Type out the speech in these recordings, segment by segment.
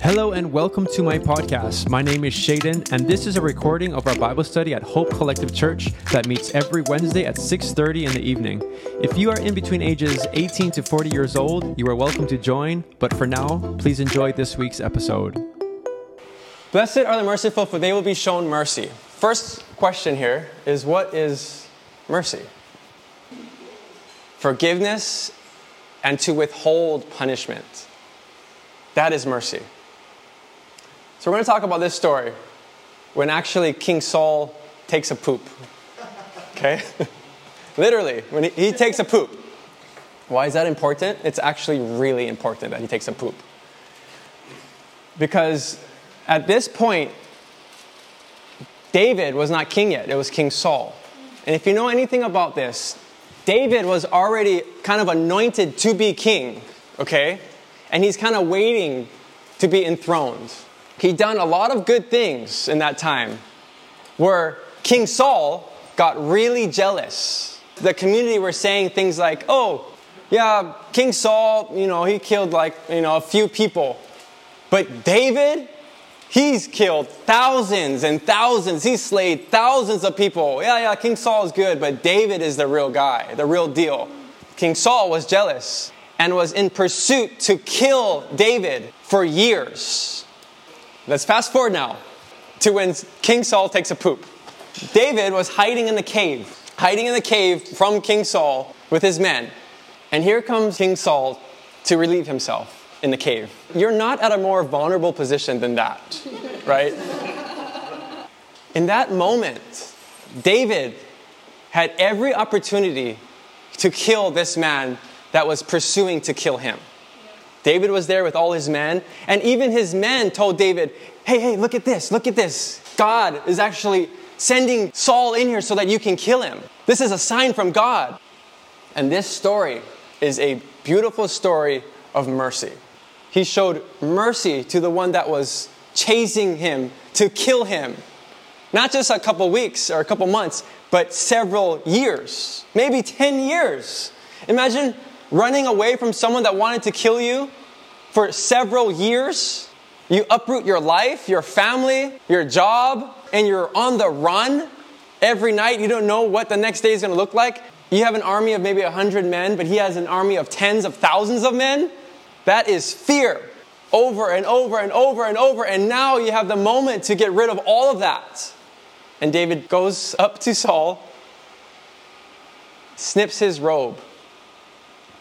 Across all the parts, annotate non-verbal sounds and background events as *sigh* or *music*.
Hello and welcome to my podcast. My name is Shaden and this is a recording of our Bible study at Hope Collective Church that meets every Wednesday at 6:30 in the evening. If you are in between ages 18 to 40 years old, you are welcome to join, but for now, please enjoy this week's episode. Blessed are the merciful, for they will be shown mercy. First question here is what is mercy? Forgiveness and to withhold punishment. That is mercy. So, we're going to talk about this story when actually King Saul takes a poop. Okay? *laughs* Literally, when he, he takes a poop. Why is that important? It's actually really important that he takes a poop. Because at this point, David was not king yet, it was King Saul. And if you know anything about this, David was already kind of anointed to be king, okay? And he's kind of waiting to be enthroned. He'd done a lot of good things in that time where King Saul got really jealous. The community were saying things like, oh, yeah, King Saul, you know, he killed like, you know, a few people. But David, he's killed thousands and thousands. He's slayed thousands of people. Yeah, yeah, King Saul is good, but David is the real guy, the real deal. King Saul was jealous and was in pursuit to kill David for years. Let's fast forward now to when King Saul takes a poop. David was hiding in the cave, hiding in the cave from King Saul with his men. And here comes King Saul to relieve himself in the cave. You're not at a more vulnerable position than that, right? In that moment, David had every opportunity to kill this man that was pursuing to kill him. David was there with all his men, and even his men told David, Hey, hey, look at this, look at this. God is actually sending Saul in here so that you can kill him. This is a sign from God. And this story is a beautiful story of mercy. He showed mercy to the one that was chasing him to kill him. Not just a couple weeks or a couple months, but several years, maybe 10 years. Imagine running away from someone that wanted to kill you for several years. You uproot your life, your family, your job, and you're on the run every night. You don't know what the next day is going to look like. You have an army of maybe 100 men, but he has an army of tens of thousands of men. That is fear over and over and over and over. And now you have the moment to get rid of all of that. And David goes *laughs* up to Saul, snips his robe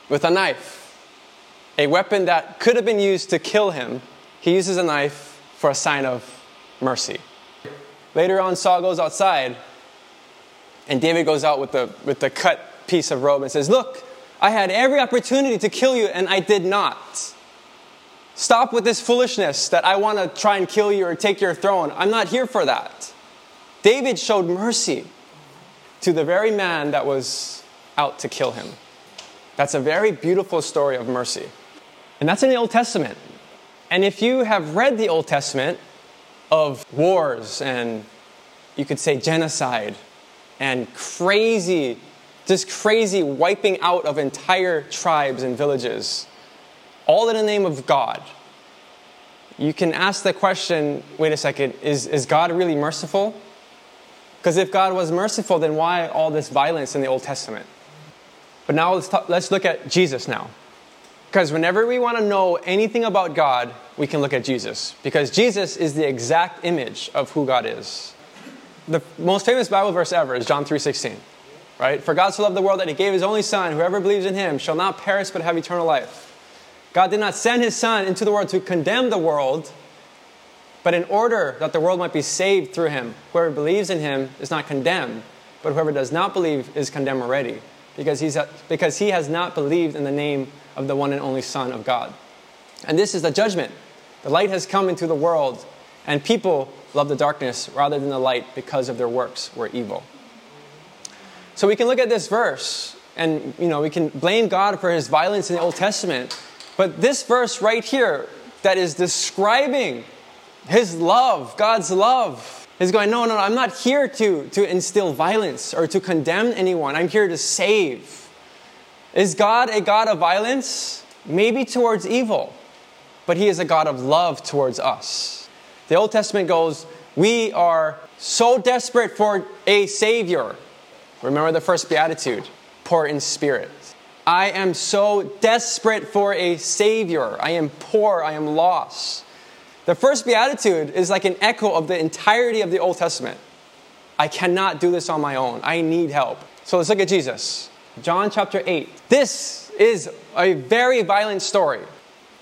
with a knife, a weapon that could have been used to kill him. He uses a knife for a sign of mercy. Later on, Saul goes outside, and David goes out with the, with the cut piece of robe and says, Look, I had every opportunity to kill you, and I did not. Stop with this foolishness that I want to try and kill you or take your throne. I'm not here for that. David showed mercy to the very man that was out to kill him. That's a very beautiful story of mercy. And that's in the Old Testament. And if you have read the Old Testament of wars and you could say genocide and crazy, just crazy wiping out of entire tribes and villages, all in the name of God, you can ask the question wait a second, is, is God really merciful? Because if God was merciful, then why all this violence in the Old Testament? But now let's, talk, let's look at Jesus now. Because whenever we want to know anything about God, we can look at Jesus. Because Jesus is the exact image of who God is. The most famous Bible verse ever is John 3.16. Right? For God so loved the world that he gave his only son, whoever believes in him shall not perish but have eternal life. God did not send his son into the world to condemn the world, but in order that the world might be saved through him. Whoever believes in him is not condemned, but whoever does not believe is condemned already because, he's, because he has not believed in the name of the one and only Son of God. And this is the judgment. The light has come into the world, and people love the darkness rather than the light because of their works were evil. So we can look at this verse, and you know, we can blame God for his violence in the Old Testament. But this verse right here that is describing his love, God's love, is going, no, no, no, I'm not here to, to instill violence or to condemn anyone. I'm here to save. Is God a God of violence? Maybe towards evil. but He is a God of love towards us. The Old Testament goes, We are so desperate for a Savior. Remember the first beatitude poor in spirit. I am so desperate for a Savior. I am poor. I am lost. The first beatitude is like an echo of the entirety of the Old Testament. I cannot do this on my own. I need help. So let's look at Jesus. John chapter 8. This is a very violent story.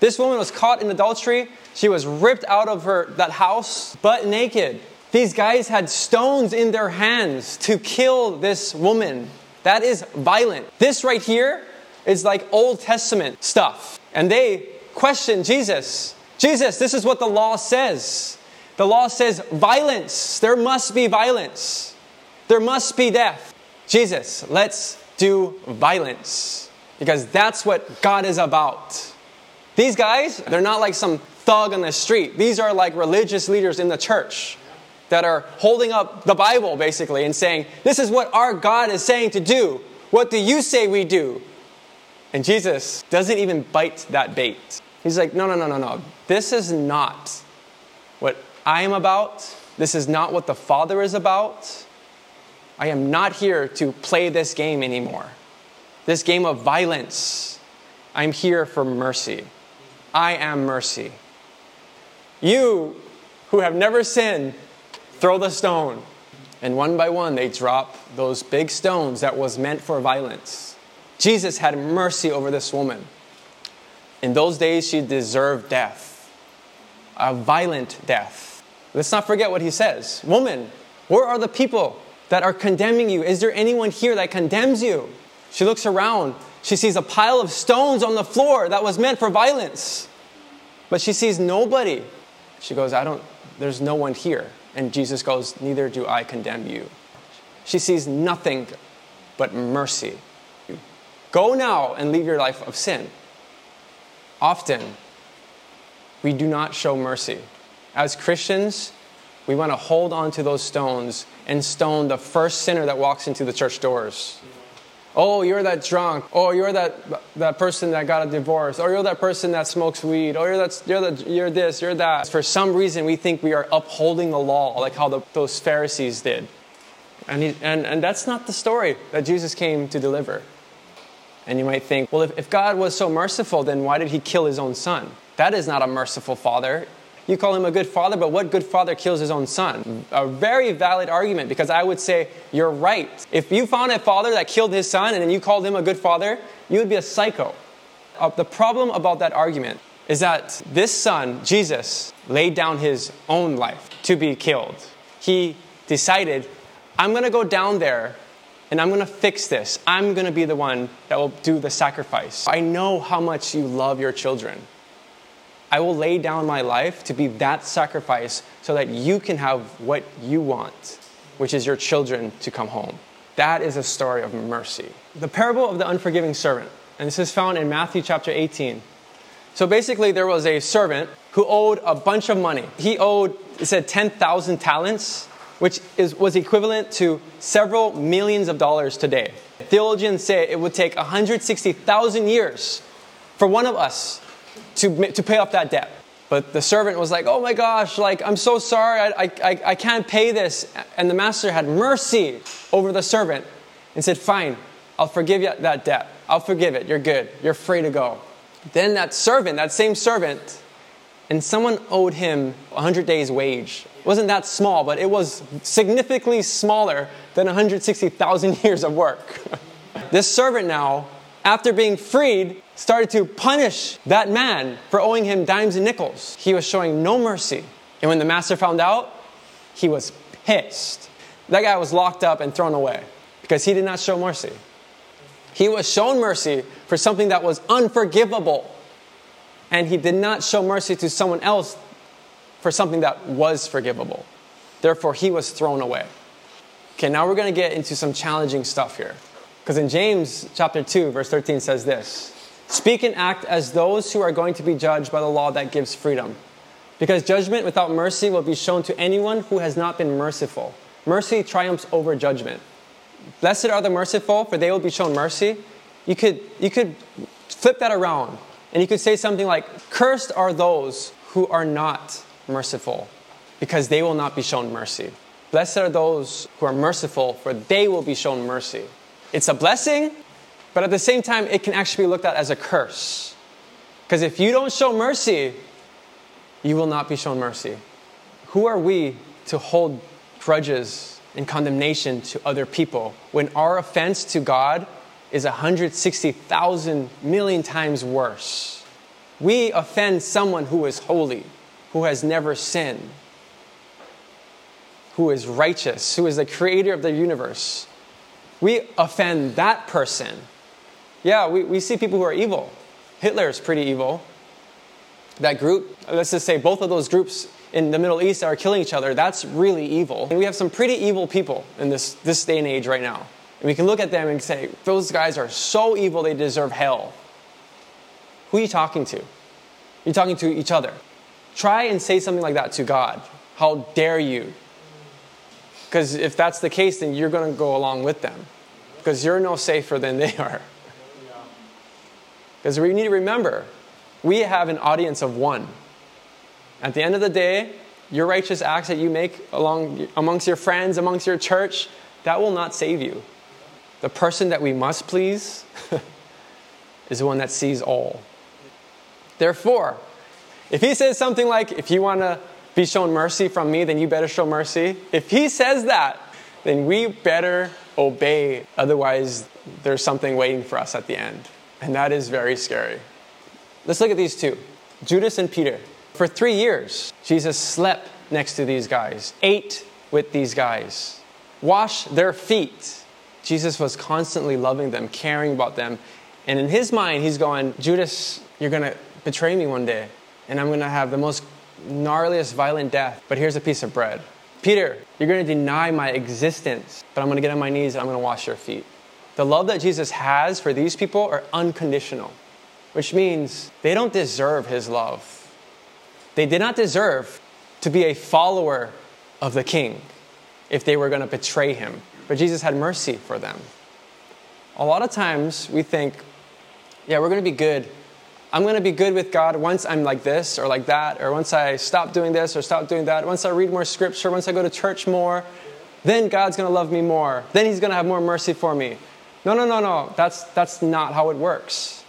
This woman was caught in adultery. She was ripped out of her that house, butt naked. These guys had stones in their hands to kill this woman. That is violent. This right here is like Old Testament stuff. And they question Jesus. Jesus, this is what the law says. The law says violence. There must be violence. There must be death. Jesus, let's do violence. Because that's what God is about. These guys, they're not like some thug on the street. These are like religious leaders in the church that are holding up the Bible basically and saying, This is what our God is saying to do. What do you say we do? And Jesus doesn't even bite that bait. He's like, No, no, no, no, no. This is not what I am about. This is not what the Father is about. I am not here to play this game anymore. This game of violence. I'm here for mercy. I am mercy. You who have never sinned, throw the stone. And one by one, they drop those big stones that was meant for violence. Jesus had mercy over this woman. In those days, she deserved death, a violent death. Let's not forget what he says Woman, where are the people that are condemning you? Is there anyone here that condemns you? She looks around. She sees a pile of stones on the floor that was meant for violence. But she sees nobody. She goes, I don't, there's no one here. And Jesus goes, Neither do I condemn you. She sees nothing but mercy. Go now and leave your life of sin. Often, we do not show mercy. As Christians, we want to hold on to those stones and stone the first sinner that walks into the church doors. Oh, you're that drunk. Oh, you're that, that person that got a divorce. Or you're that person that smokes weed. Or you're, that, you're, the, you're this, you're that. For some reason, we think we are upholding the law like how the, those Pharisees did. And, he, and, and that's not the story that Jesus came to deliver. And you might think, well, if, if God was so merciful, then why did he kill his own son? That is not a merciful father. You call him a good father, but what good father kills his own son? A very valid argument because I would say you're right. If you found a father that killed his son and then you called him a good father, you would be a psycho. Uh, the problem about that argument is that this son, Jesus, laid down his own life to be killed. He decided, I'm going to go down there and I'm to fix this. I'm to be the one that will do the sacrifice. I know how much you love your children. I will lay down my life to be that sacrifice so that you can have what you want, which is your children to come home. That is a story of mercy. The parable of the unforgiving servant, and this is found in Matthew chapter 18. So basically, there was a servant who owed a bunch of money. He owed, it said 10,000 talents, which is, was equivalent to several millions of dollars today. Theologians say it would take 160,000 years for one of us to, to pay off that debt. But the servant was like, oh my gosh, like, I'm so sorry, I, I, I can't pay this. And the master had mercy over the servant and said, fine, I'll forgive you that debt. I'll forgive it. You're good. You're free to go. Then that servant, that same servant, and someone owed him 100 days' wage. Wasn't that small, but it was significantly smaller than 160,000 *laughs* years of work. *laughs* this servant now, after being freed, started to punish that man for owing him dimes and nickels. He was showing no mercy. And when the master found out, he was pissed. That guy was locked up and thrown away because he did not show mercy. He was shown mercy for something that was unforgivable. And he did not show mercy to someone else for something that was forgivable. Therefore, he was thrown away. Okay, now we're going to get into some challenging stuff here. Because in James chapter 2, verse 13 says this Speak and act as those who are going to be judged by the law that gives freedom. Because judgment without mercy will be shown to anyone who has not been merciful. Mercy triumphs over judgment. Blessed are the merciful, for they will be shown mercy. You could, you could flip that around And you could say something like, Cursed are those who are not merciful, because they will not be shown mercy. Blessed are those who are merciful, for they will be shown mercy. It's a blessing, but at the same time, it can actually be looked at as a curse. Because if you don't show mercy, you will not be shown mercy. Who are we to hold grudges and condemnation to other people when our offense to God is 160,000 million times worse? We offend someone who is holy, who has never sinned, who is righteous, who is the creator of the universe. We offend that person. Yeah, we, we see people who are evil. Hitler is pretty evil. That group, let's just say both of those groups in the Middle East are killing each other, that's really evil. And we have some pretty evil people in this, this day and age right now. And we can look at them and say, those guys are so evil they deserve hell. Who are you talking to? You're talking to each other. Try and say something like that to God. How dare you? Because if that's the case, then you're going to go along with them. Because you're no safer than they are. *laughs* Because we need to remember, we have an audience of one. At the end of the day, your righteous acts that you make along, amongst your friends, amongst your church, that will not save you. The person that we must please *laughs* is the one that sees all. Therefore, if he says something like, if you want to be shown mercy from me, then you better show mercy. If he says that, then we better obey. Otherwise, there's something waiting for us at the end. And that is very scary. Let's look at these two Judas and Peter. For three years, Jesus slept next to these guys, ate with these guys, washed their feet. Jesus was constantly loving them, caring about them. And in his mind, he's going, Judas, you're going to betray me one day, and I'm to have the most gnarliest, violent death. But here's a piece of bread. Peter, you're to deny my existence, but I'm to get on my knees and I'm to wash your feet. The love that Jesus has for these people are unconditional, which means they don't deserve his love. They did not deserve to be a follower of the king if they were to betray him. But Jesus had mercy for them. A lot of times we think, yeah, we're to be good. I'm going to be good with God once I'm like this or like that, or once I stop doing this or stop doing that, once I read more scripture, once I go to church more, then God's going to love me more. Then He's going to have more mercy for me. No, no, no, no. That's, that's not how it works.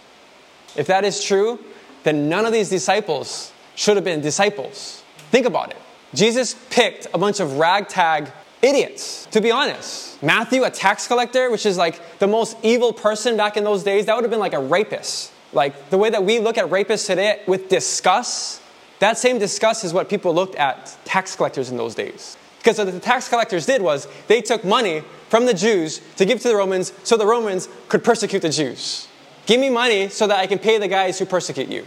If that is true, then none of these disciples should have been disciples. Think about it. Jesus picked a bunch of ragtag idiots, to be honest. Matthew, a tax collector, which is like the most evil person back in those days, that would have been like a rapist. Like the way that we look at rapists today with disgust, that same disgust is what people looked at tax collectors in those days. Because what the tax collectors did was they took money from the Jews to give to the Romans so the Romans could persecute the Jews. Give me money so that I can pay the guys who persecute you.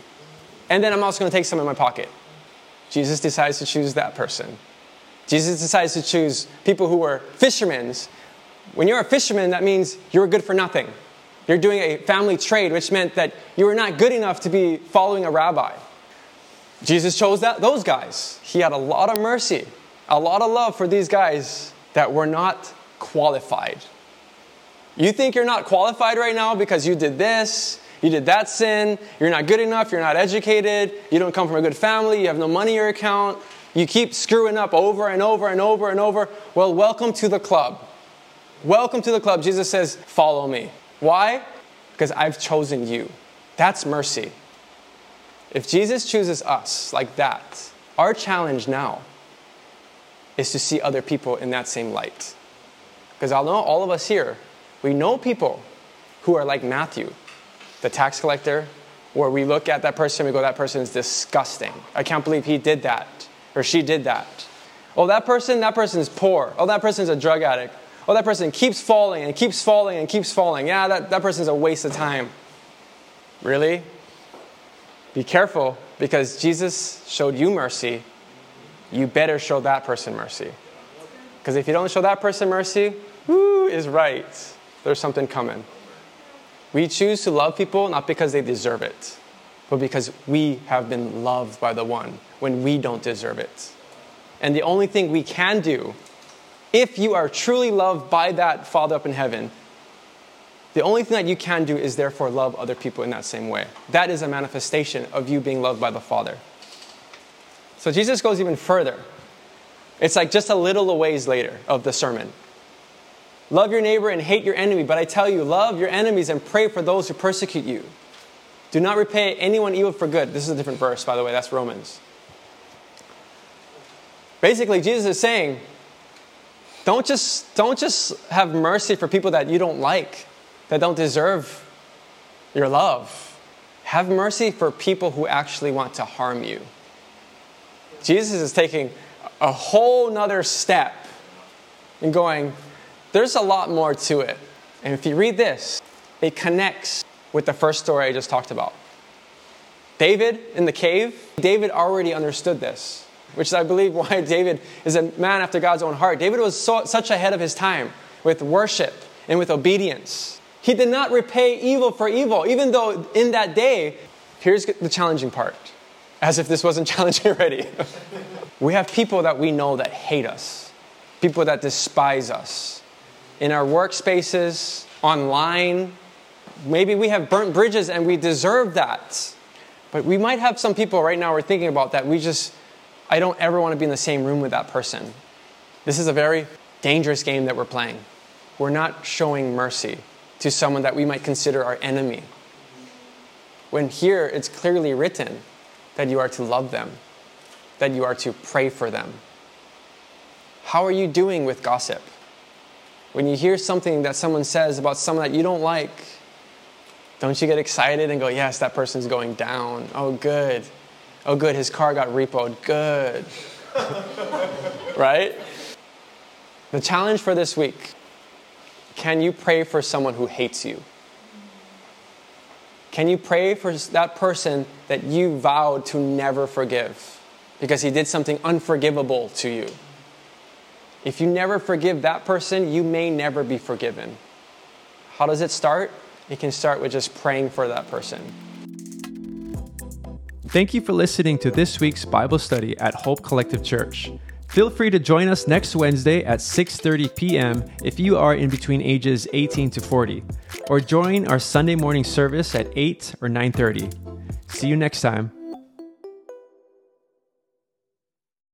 And then I'm also going to take some in my pocket. Jesus decides to choose that person. Jesus decides to choose people who were fishermen. When you're a fisherman, that means you're good for nothing. You're doing a family trade, which meant that you were not good enough to be following a rabbi. Jesus chose that, those guys. He had a lot of mercy, a lot of love for these guys that were not qualified. You think you're not qualified right now because you did this, you did that sin, you're not good enough, you're not educated, you don't come from a good family, you have no money in your account, you keep screwing up over and over and over and over. Well, welcome to the club. Welcome to the club. Jesus says, Follow me. Why? Because I've chosen you. That's mercy. If Jesus chooses us like that, our challenge now is to see other people in that same light. Because I know all of us here, we know people who are like Matthew, the tax collector, where we look at that person and we go, that person is disgusting. I can't believe he did that or she did that. Oh, that person, that person is poor. Oh, that person is a drug addict. Oh, that person keeps falling and keeps falling and keeps falling. Yeah, that, that person's a waste of time. Really? Be careful because Jesus showed you mercy. You better show that person mercy. Because if you don't show that person mercy, who is right. There's something coming. We choose to love people not because they deserve it, but because we have been loved by the one when we don't deserve it. And the only thing we can do, if you are truly loved by that Father up in heaven, The only thing that you can do is therefore love other people in that same way. That is a manifestation of you being loved by the Father. So Jesus goes even further. It's like just a little ways later of the sermon. Love your neighbor and hate your enemy, but I tell you, love your enemies and pray for those who persecute you. Do not repay anyone evil for good. This is a different verse, by the way, that's Romans. Basically, Jesus is saying, don't just, don't just have mercy for people that you don't like, that don't deserve your love. Have mercy for people who actually want to harm you. Jesus is taking a whole nother step and going, there's a lot more to it. And if you read this, it connects with the first story I just talked about. David in the cave, David already understood this which is, I believe, why *laughs* David is a man after God's own heart. David was so, such ahead of his time with worship and with obedience. He did not repay evil for evil, even though in that day, here's the challenging part, as if this wasn't *laughs* challenging already. *laughs* we have people that we know that hate us, people that despise us. In our workspaces, online, maybe we have burnt bridges and we deserve that. But we might have some people right now we're thinking about that we just I don't ever want to be in the same room with that person. This is a very dangerous game that we're playing. We're not showing mercy to someone that we might consider our enemy. When here it's clearly written that you are to love them, that you are to pray for them. How are you doing with gossip? When you hear something that someone says about someone that you don't like, don't you get excited and go, Yes, that person's going down. Oh, good. Oh, good, his car got repoed. Good. right? The challenge for this week can you pray for someone who hates you? Can you pray for that person that you vowed to never forgive because he did something unforgivable to you? If you never forgive that person, you may never be forgiven. How does it start? It can start with just praying for that person. Thank you for listening to this week's Bible study at Hope Collective Church. Feel free to join us next Wednesday at 6:30 p.m. if you are in between ages 18 to 40, or join our Sunday morning service at 8 or 9:30. See you next time.